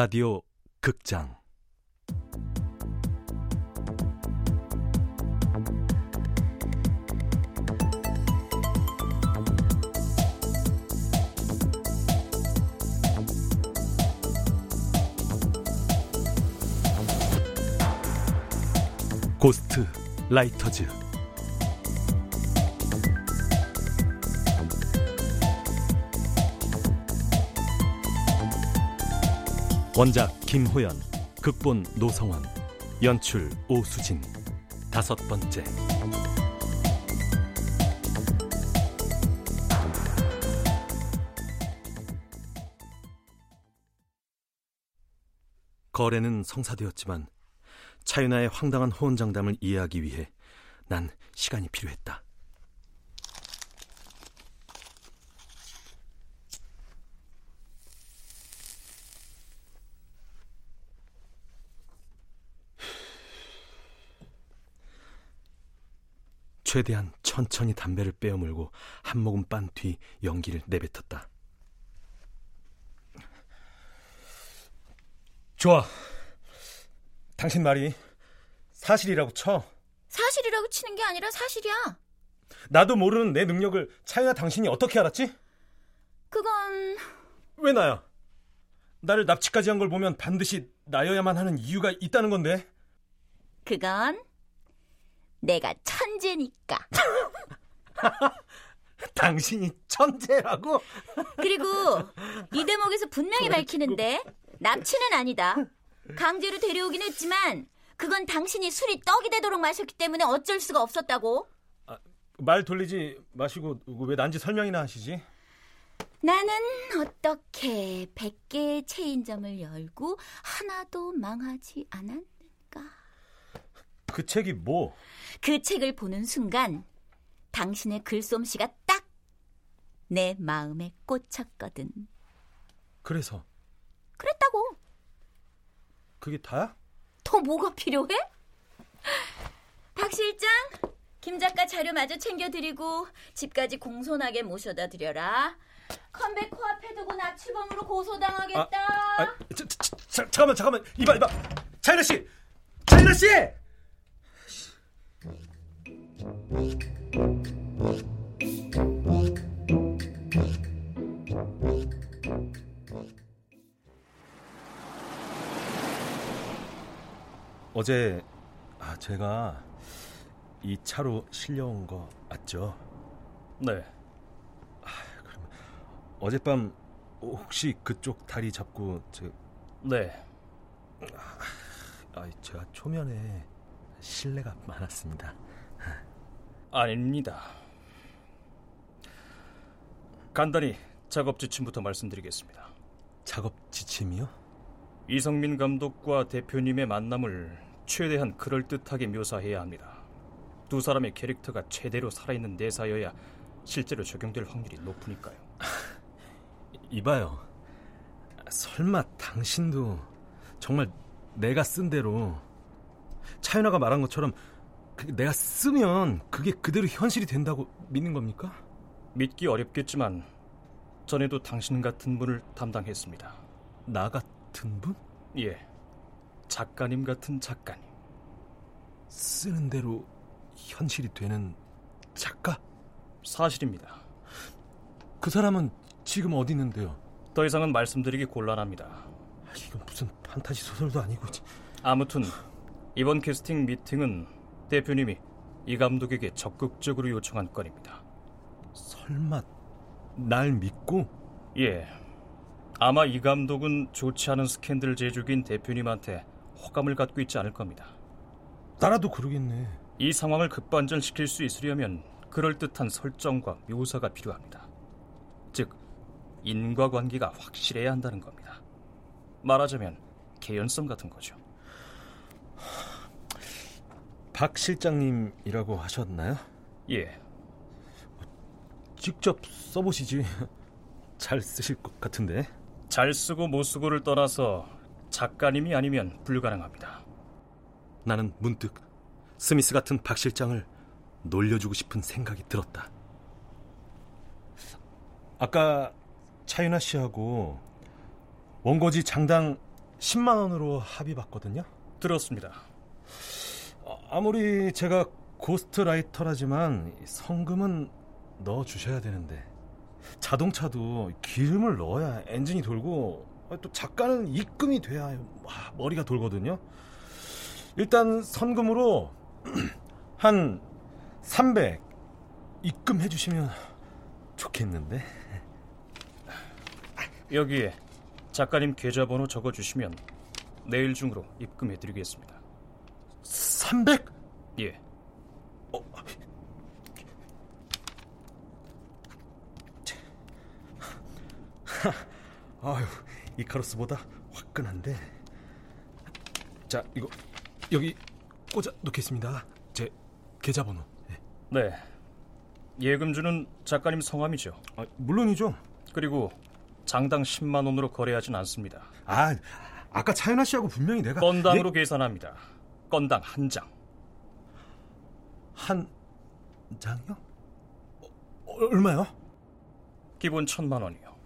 라디오 극장. 고스트 라이터즈 원작 김호연 극본 노성원 연출 오수진 다섯 번째 거래는 성사되었지만 차윤아의 황당한 호언장담을 이해하기 위해 난 시간이 필요했다. 최대한 천천히 담배를 빼어물고 한 모금 빤 뒤 연기를 내뱉었다. 좋아. 당신 말이 사실이라고 쳐. 사실이라고 치는 게 아니라 사실이야. 나도 모르는 내 능력을 차이나 당신이 어떻게 알았지? 그건 왜 나야? 나를 납치까지 한 걸 보면 반드시 나여야만 하는 이유가 있다는 건데. 그건 내가 천재니까. 당신이 천재라고? 그리고 이 대목에서 분명히 밝히는데 납치는 아니다. 강제로 데려오긴 했지만 그건 당신이 술이 떡이 되도록 마셨기 때문에 어쩔 수가 없었다고. 아, 말 돌리지 마시고 왜 난지 설명이나 하시지? 나는 어떻게 100개의 체인점을 열고 하나도 망하지 않았는가? 그 책이 뭐? 그 책을 보는 순간 당신의 글솜씨가 딱 내 마음에 꽂혔거든. 그래서 그랬다고. 그게 다야? 더 뭐가 필요해? 박 실장, 김 작가 자료 마저 챙겨드리고 집까지 공손하게 모셔다 드려라. 컴백 코앞에 두고 납치범으로 고소당하겠다. 아, 아, 자, 자, 자, 잠깐만, 잠깐만. 이봐, 이봐. 차이나 씨, 차이나 씨. 어제 아 제가 이 차로 실려온 거 맞죠? 네. 아, 그럼 어젯밤 혹시 그쪽 다리 잡고 제 네. 아, 제가 초면에 신뢰가 많았습니다. 아닙니다. 간단히 작업 지침부터 말씀드리겠습니다. 작업 지침이요? 이성민 감독과 대표님의 만남을 최대한 그럴듯하게 묘사해야 합니다. 두 사람의 캐릭터가 최대로 살아있는 대사여야 실제로 적용될 확률이 높으니까요. 이봐요. 설마 당신도 정말 내가 쓴 대로 차윤아가 말한 것처럼 내가 쓰면 그게 그대로 현실이 된다고 믿는 겁니까? 믿기 어렵겠지만 전에도 당신 같은 분을 담당했습니다. 나 같은 분? 예. 작가님 같은 작가님. 쓰는 대로 현실이 되는 작가? 사실입니다. 그 사람은 지금 어디 있는데요? 더 이상은 말씀드리기 곤란합니다. 아, 이건 무슨 판타지 소설도 아니고. 아무튼 이번 캐스팅 미팅은 대표님이 이 감독에게 적극적으로 요청한 건입니다. 설마 날 믿고? 예. 아마 이 감독은 좋지 않은 스캔들 제조기인 대표님한테 호감을 갖고 있지 않을 겁니다. 나라도 그러겠네. 이 상황을 급반전시킬 수 있으려면 그럴듯한 설정과 묘사가 필요합니다. 즉, 인과관계가 확실해야 한다는 겁니다. 말하자면 개연성 같은 거죠. 박 실장님이라고 하셨나요? 예. 직접 써보시지. 잘 쓰실 것 같은데. 잘 쓰고 못 쓰고를 떠나서 작가님이 아니면 불가능합니다. 나는 문득 스미스 같은 박 실장을 놀려주고 싶은 생각이 들었다. 아까 차윤아 씨하고 원고지 장당 10만 원으로 합의 봤거든요. 들었습니다. 어, 아무리 제가 고스트라이터라지만 선금은 넣어 주셔야 되는데 자동차도 기름을 넣어야 엔진이 돌고 또 작가는 입금이 돼야 머리가 돌거든요. 일단 선금으로 한 300 입금해 주시면 좋겠는데. 여기에 작가님 계좌번호 적어 주시면 내일 중으로 입금해 드리겠습니다. 300? 예. 어. 아유, 이카로스보다 화끈한데. 자, 이거 여기 꽂아 놓겠습니다. 제 계좌번호. 네. 네. 예금주는 작가님 성함이죠. 아, 물론이죠. 그리고 장당 10만 원으로 거래하진 않습니다. 아, 아까 차연아 씨하고 분명히 내가 건당으로 예... 계산합니다. 건당 한 장. 한 장이요? 어, 얼마요? 기본 천만 원이요.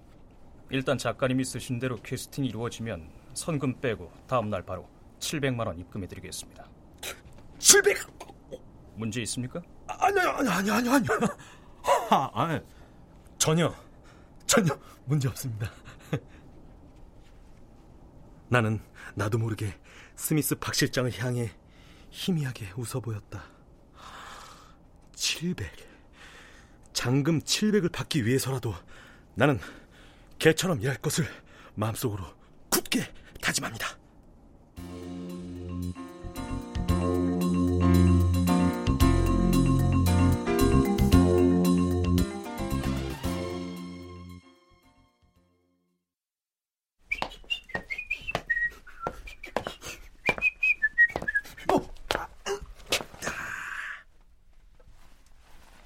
일단 작가님이 쓰신 대로 캐스팅이 이루어지면 선금 빼고 다음 날 바로 700만 원 입금해드리겠습니다. 700? 문제 있습니까? 아니 아니 아니 아니 아니. 아, 아니 전혀 전혀 문제 없습니다. 나는 나도 모르게 스미스 박 실장을 향해 희미하게 웃어 보였다. 700. 잔금 700을 받기 위해서라도 나는 개처럼 일할 것을 마음속으로 굳게 다짐합니다.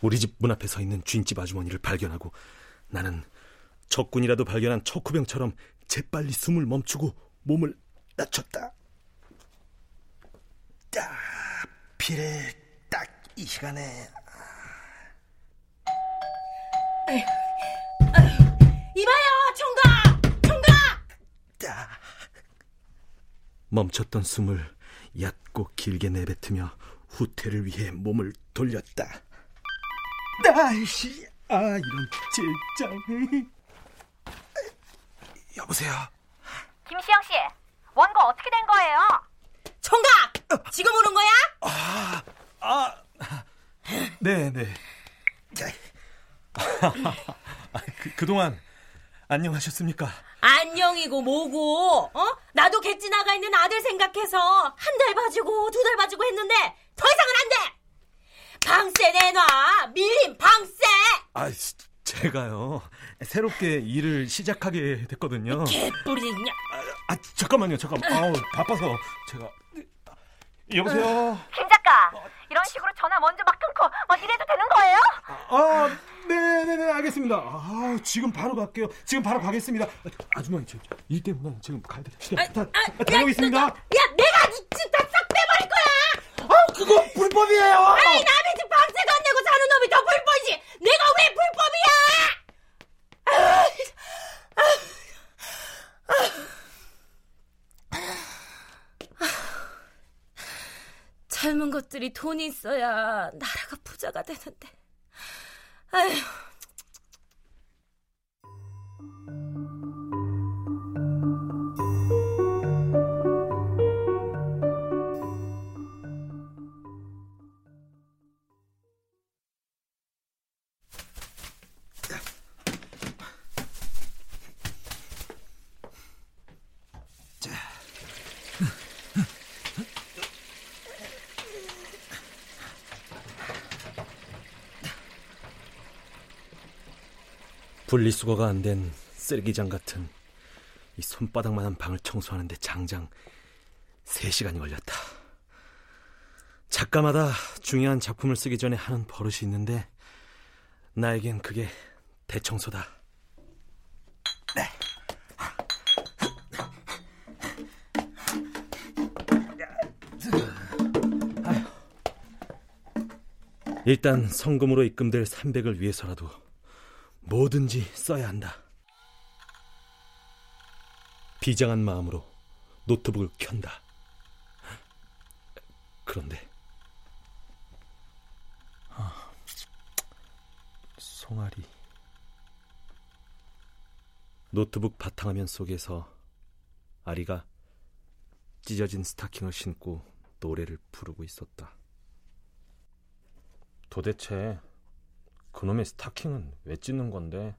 우리 집 문 앞에 서 있는 쥔집 아주머니를 발견하고 나는 적군이라도 발견한 척후병처럼 재빨리 숨을 멈추고 몸을 낮췄다. 딱 필에 딱 이 시간에. 이봐요, 총각, 총각. 딱 멈췄던 숨을 얕고 길게 내뱉으며 후퇴를 위해 몸을 돌렸다. 아이씨, 아 이런 젠장. 여보세요. 김시영 씨, 원고 어떻게 된 거예요? 총각, 지금 오는 거야? 아, 아, 네, 네. 그, 그동안 안녕하셨습니까? 안녕이고 뭐고, 어? 나도 객지 나가 있는 아들 생각해서 한 달 봐주고 두 달 봐주고 했는데! 방세 내놔! 밀림 방세! 아, 제가요. 새롭게 일을 시작하게 됐거든요. 개뿌리냐? 아, 아 잠깐만요, 잠깐만. 아우, 바빠서 제가. 여보세요. 김 작가, 이런 식으로 전화 먼저 막 끊고 뭐 이래도 되는 거예요? 아, 네, 네, 네, 알겠습니다. 아, 지금 바로 갈게요. 지금 바로 가겠습니다. 아주머니, 저, 일 때문에 지금 가야 돼. 아, 다, 아, 다녀오겠습니다. 야, 내가 진짜 싹 빼버릴 거야. 아, 그거 불법이에요. 아니, 남의 집 방세도 안 내고 사는 놈이 더 불법이지. 내가 왜 불법이야? 젊은 것들이 돈이 있어야 나라가 부자가 되는데. 아휴. 분리수거가 안 된 쓰레기장 같은 이 손바닥만한 방을 청소하는데 장장 3시간이 걸렸다. 작가마다 중요한 작품을 쓰기 전에 하는 버릇이 있는데 나에겐 그게 대청소다. 네. 일단 선금으로 입금될 300을 위해서라도 뭐든지 써야 한다. 비장한 마음으로 노트북을 켠다. 그런데 아, 송아리 노트북 바탕화면 속에서 아리가 찢어진 스타킹을 신고 노래를 부르고 있었다. 도대체 그놈의 스타킹은 왜 찢는 건데?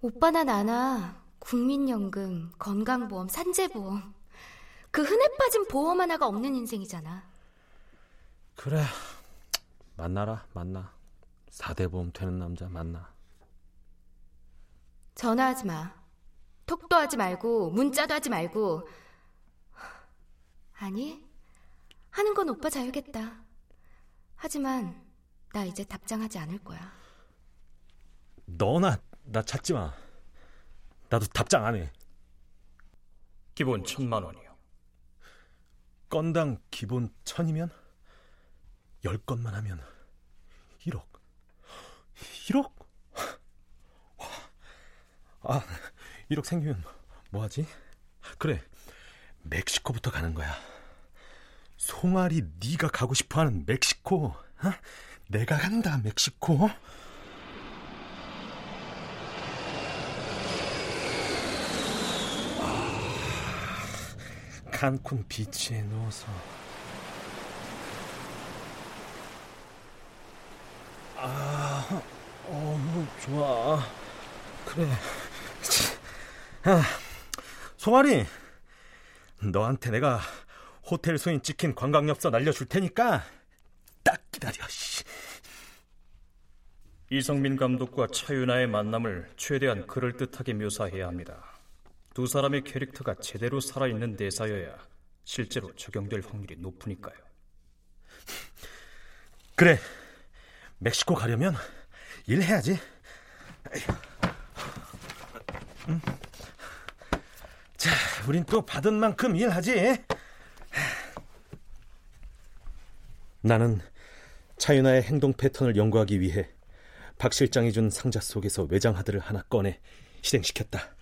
오빠나 나나 국민연금, 건강보험, 산재보험 그 흔해 빠진 보험 하나가 없는 인생이잖아. 그래 만나라 만나 4대 보험 되는 남자 만나. 전화하지 마. 톡도 하지 말고 문자도 하지 말고 아니 하는 건 오빠 자유겠다. 하지만 나 이제 답장하지 않을 거야. 너나 나 찾지 마. 나도 답장 안 해. 기본 천만 원이요. 건당 기본 천이면 열 건만 하면 1억. 1억? 아, 1억 생기면 뭐 하지? 그래. 멕시코부터 가는 거야. 송아리 네가 가고 싶어 하는 멕시코. 어? 내가 간다, 멕시코. 칸쿤 비치에 누워서 아, 어, 좋아. 그래. 아, 송아리, 너한테 내가 호텔 소인 찍힌 관광엽서 날려줄 테니까 딱 기다려. 씨. 이성민 감독과 차윤아의 만남을 최대한 그럴듯하게 묘사해야 합니다. 두 사람의 캐릭터가 제대로 살아있는 대사여야 실제로 적용될 확률이 높으니까요. 그래, 멕시코 가려면 일 해야지. 응? 자, 우린 또 받은 만큼 일하지. 나는 차윤아의 행동 패턴을 연구하기 위해 박 실장이 준 상자 속에서 외장 하드를 하나 꺼내 실행시켰다.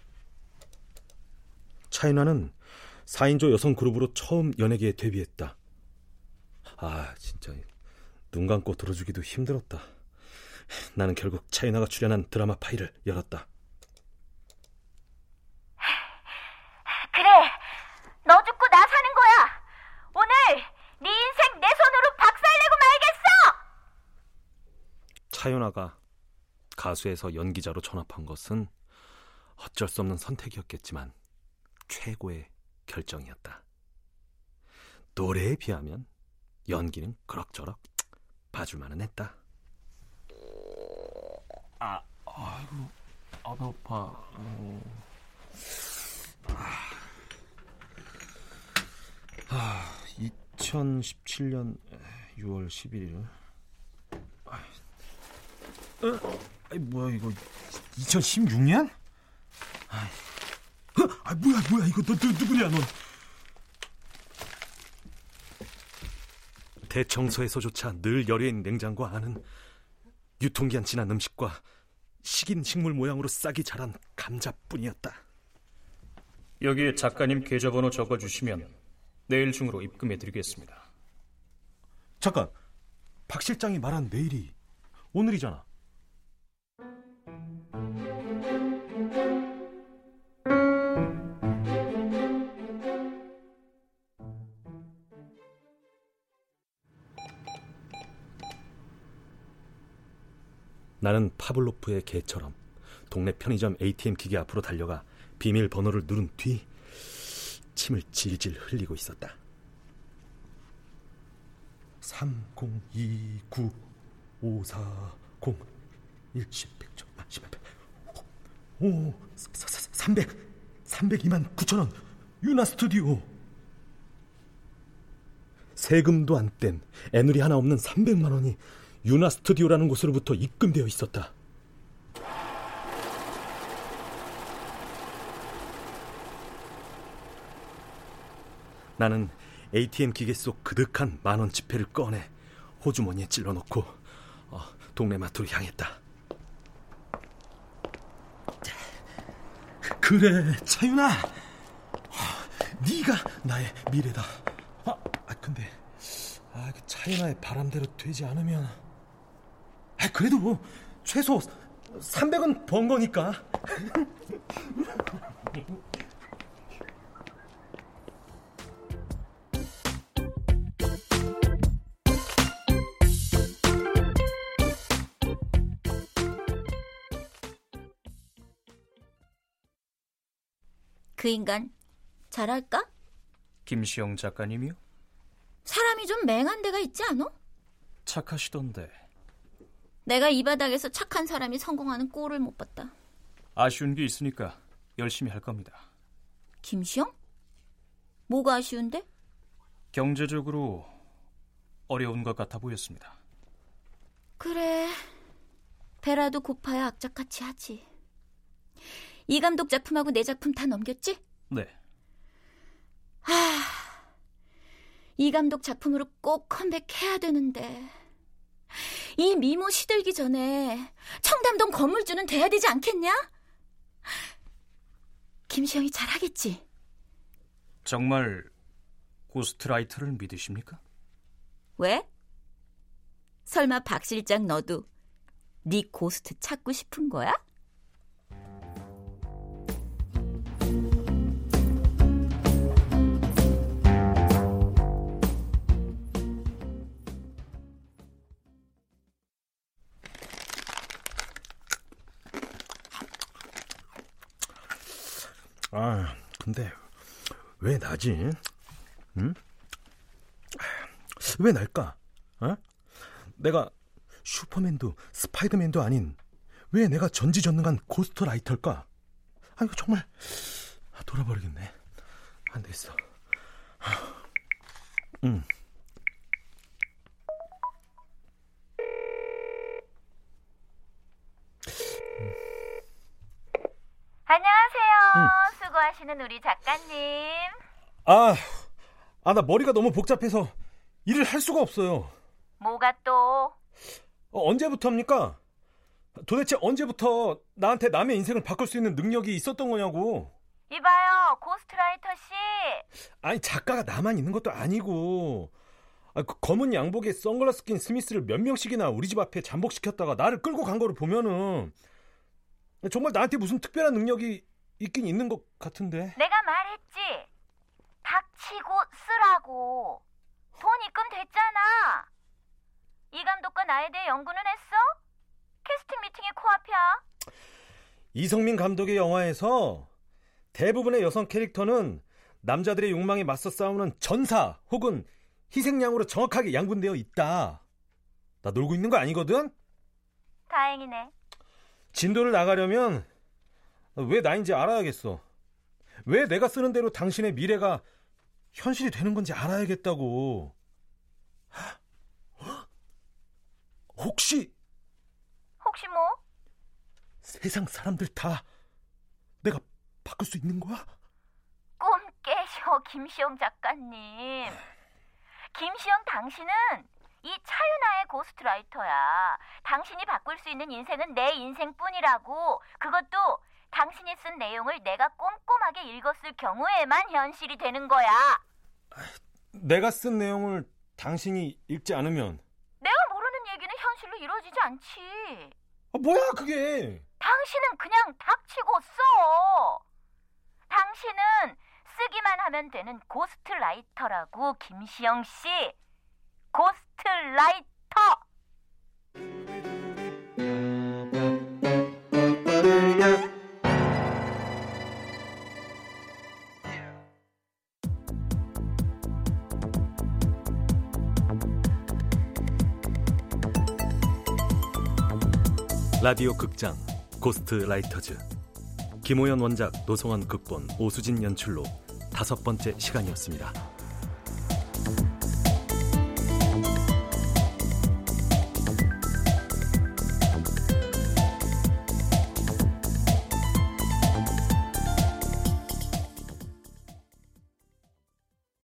차윤아는 4인조 여성 그룹으로 처음 연예계에 데뷔했다. 아, 진짜 눈 감고 들어주기도 힘들었다. 나는 결국 차윤아가 출연한 드라마 파일을 열었다. 그래, 너 죽고 나 사는 거야. 오늘 네 인생 내 손으로 박살내고 말겠어. 차윤아가 가수에서 연기자로 전업한 것은 어쩔 수 없는 선택이었겠지만 최고의 결정이었다. 노래에 비하면 연기는 그럭저럭 봐줄만은 했다. 아, 아이고, 아 배고파. 어. 아, 2017년 6월 11일. 아? 아이, 뭐야 이거 2016년? 아, 아 뭐야 뭐야 이거 너, 너 누구냐 넌? 대청소에서조차 늘 열려있는 냉장고 안은 유통기한 지난 음식과 식인 식물 모양으로 싹이 자란 감자뿐이었다. 여기에 작가님 계좌번호 적어주시면 내일 중으로 입금해드리겠습니다. 잠깐, 박 실장이 말한 내일이 오늘이잖아. 나는 파블로프의 개처럼 동네 편의점 ATM 기계 앞으로 달려가 비밀 번호를 누른 뒤 침을 질질 흘리고 있었다. 3029 540 10 100점 10오300 302만 9천 원. 유나 스튜디오. 세금도 안 뗀. 애누리 하나 없는 300만 원이 유나 스튜디오라는 곳으로부터 입금되어 있었다. 나는 ATM 기계 속 그득한 만원 지폐를 꺼내 호주머니에 찔러놓고 어, 동네 마트로 향했다. 그래, 차윤아. 네가 나의 미래다. 아, 아 근데 아, 그 차이나의 바람대로 되지 않으면 아, 그래도 최소 300은 번 거니까. 그 인간 잘할까? 김시영 작가님이요? 사람이 좀 맹한 데가 있지 않아? 착하시던데 내가 이 바닥에서 착한 사람이 성공하는 꼴을 못 봤다. 아쉬운 게 있으니까 열심히 할 겁니다. 김시영? 뭐가 아쉬운데? 경제적으로 어려운 것 같아 보였습니다. 그래. 배라도 고파야 악착같이 하지. 이 감독 작품하고 내 작품 다 넘겼지? 네. 하, 이 감독 작품으로 꼭 컴백해야 되는데. 이 미모 시들기 전에 청담동 건물주는 돼야 되지 않겠냐? 김시영이 잘하겠지? 정말 고스트라이터를 믿으십니까? 왜? 설마 박 실장 너도 네 고스트 찾고 싶은 거야? 아, 근데 왜 나지? 응? 왜 날까? 어? 내가 슈퍼맨도 스파이더맨도 아닌 왜 내가 전지전능한 고스트라이터일까? 아 이거 정말 돌아버리겠네. 안 되겠어. 응. 안녕하세요. 응. 수고 하시는 우리 작가님. 아, 아, 나 머리가 너무 복잡해서 일을 할 수가 없어요. 뭐가 또? 어, 언제부터입니까? 도대체 언제부터 나한테 남의 인생을 바꿀 수 있는 능력이 있었던 거냐고. 이봐요, 고스트라이터 씨. 아니, 작가가 나만 있는 것도 아니고. 아, 그 검은 양복에 선글라스 낀 스미스를 몇 명씩이나 우리 집 앞에 잠복시켰다가 나를 끌고 간 거를 보면은 정말 나한테 무슨 특별한 능력이 있긴 있는 것 같은데. 내가 말했지. 닥치고 쓰라고. 돈 입금 됐잖아. 이 감독과 나에 대해 연구는 했어? 캐스팅 미팅이 코앞이야. 이성민 감독의 영화에서 대부분의 여성 캐릭터는 남자들의 욕망에 맞서 싸우는 전사 혹은 희생양으로 정확하게 양분되어 있다. 나 놀고 있는 거 아니거든? 다행이네. 진도를 나가려면 왜 나인지 알아야겠어. 왜 내가 쓰는 대로 당신의 미래가 현실이 되는 건지 알아야겠다고. 혹시 혹시 뭐? 세상 사람들 다 내가 바꿀 수 있는 거야? 꿈 깨셔, 김시영 작가님. 김시영 당신은 이 차윤아의 고스트라이터야. 당신이 바꿀 수 있는 인생은 내 인생뿐이라고. 그것도 당신이 쓴 내용을 내가 꼼꼼하게 읽었을 경우에만 현실이 되는 거야. 내가 쓴 내용을 당신이 읽지 않으면 내가 모르는 얘기는 현실로 이루어지지 않지. 아, 뭐야 그게? 당신은 그냥 닥치고 써. 당신은 쓰기만 하면 되는 고스트라이터라고 김시영 씨. 고스트라이터. 라디오 극장 고스트 라이터즈 김호연 원작 노성원 극본 오수진 연출로 다섯 번째 시간이었습니다.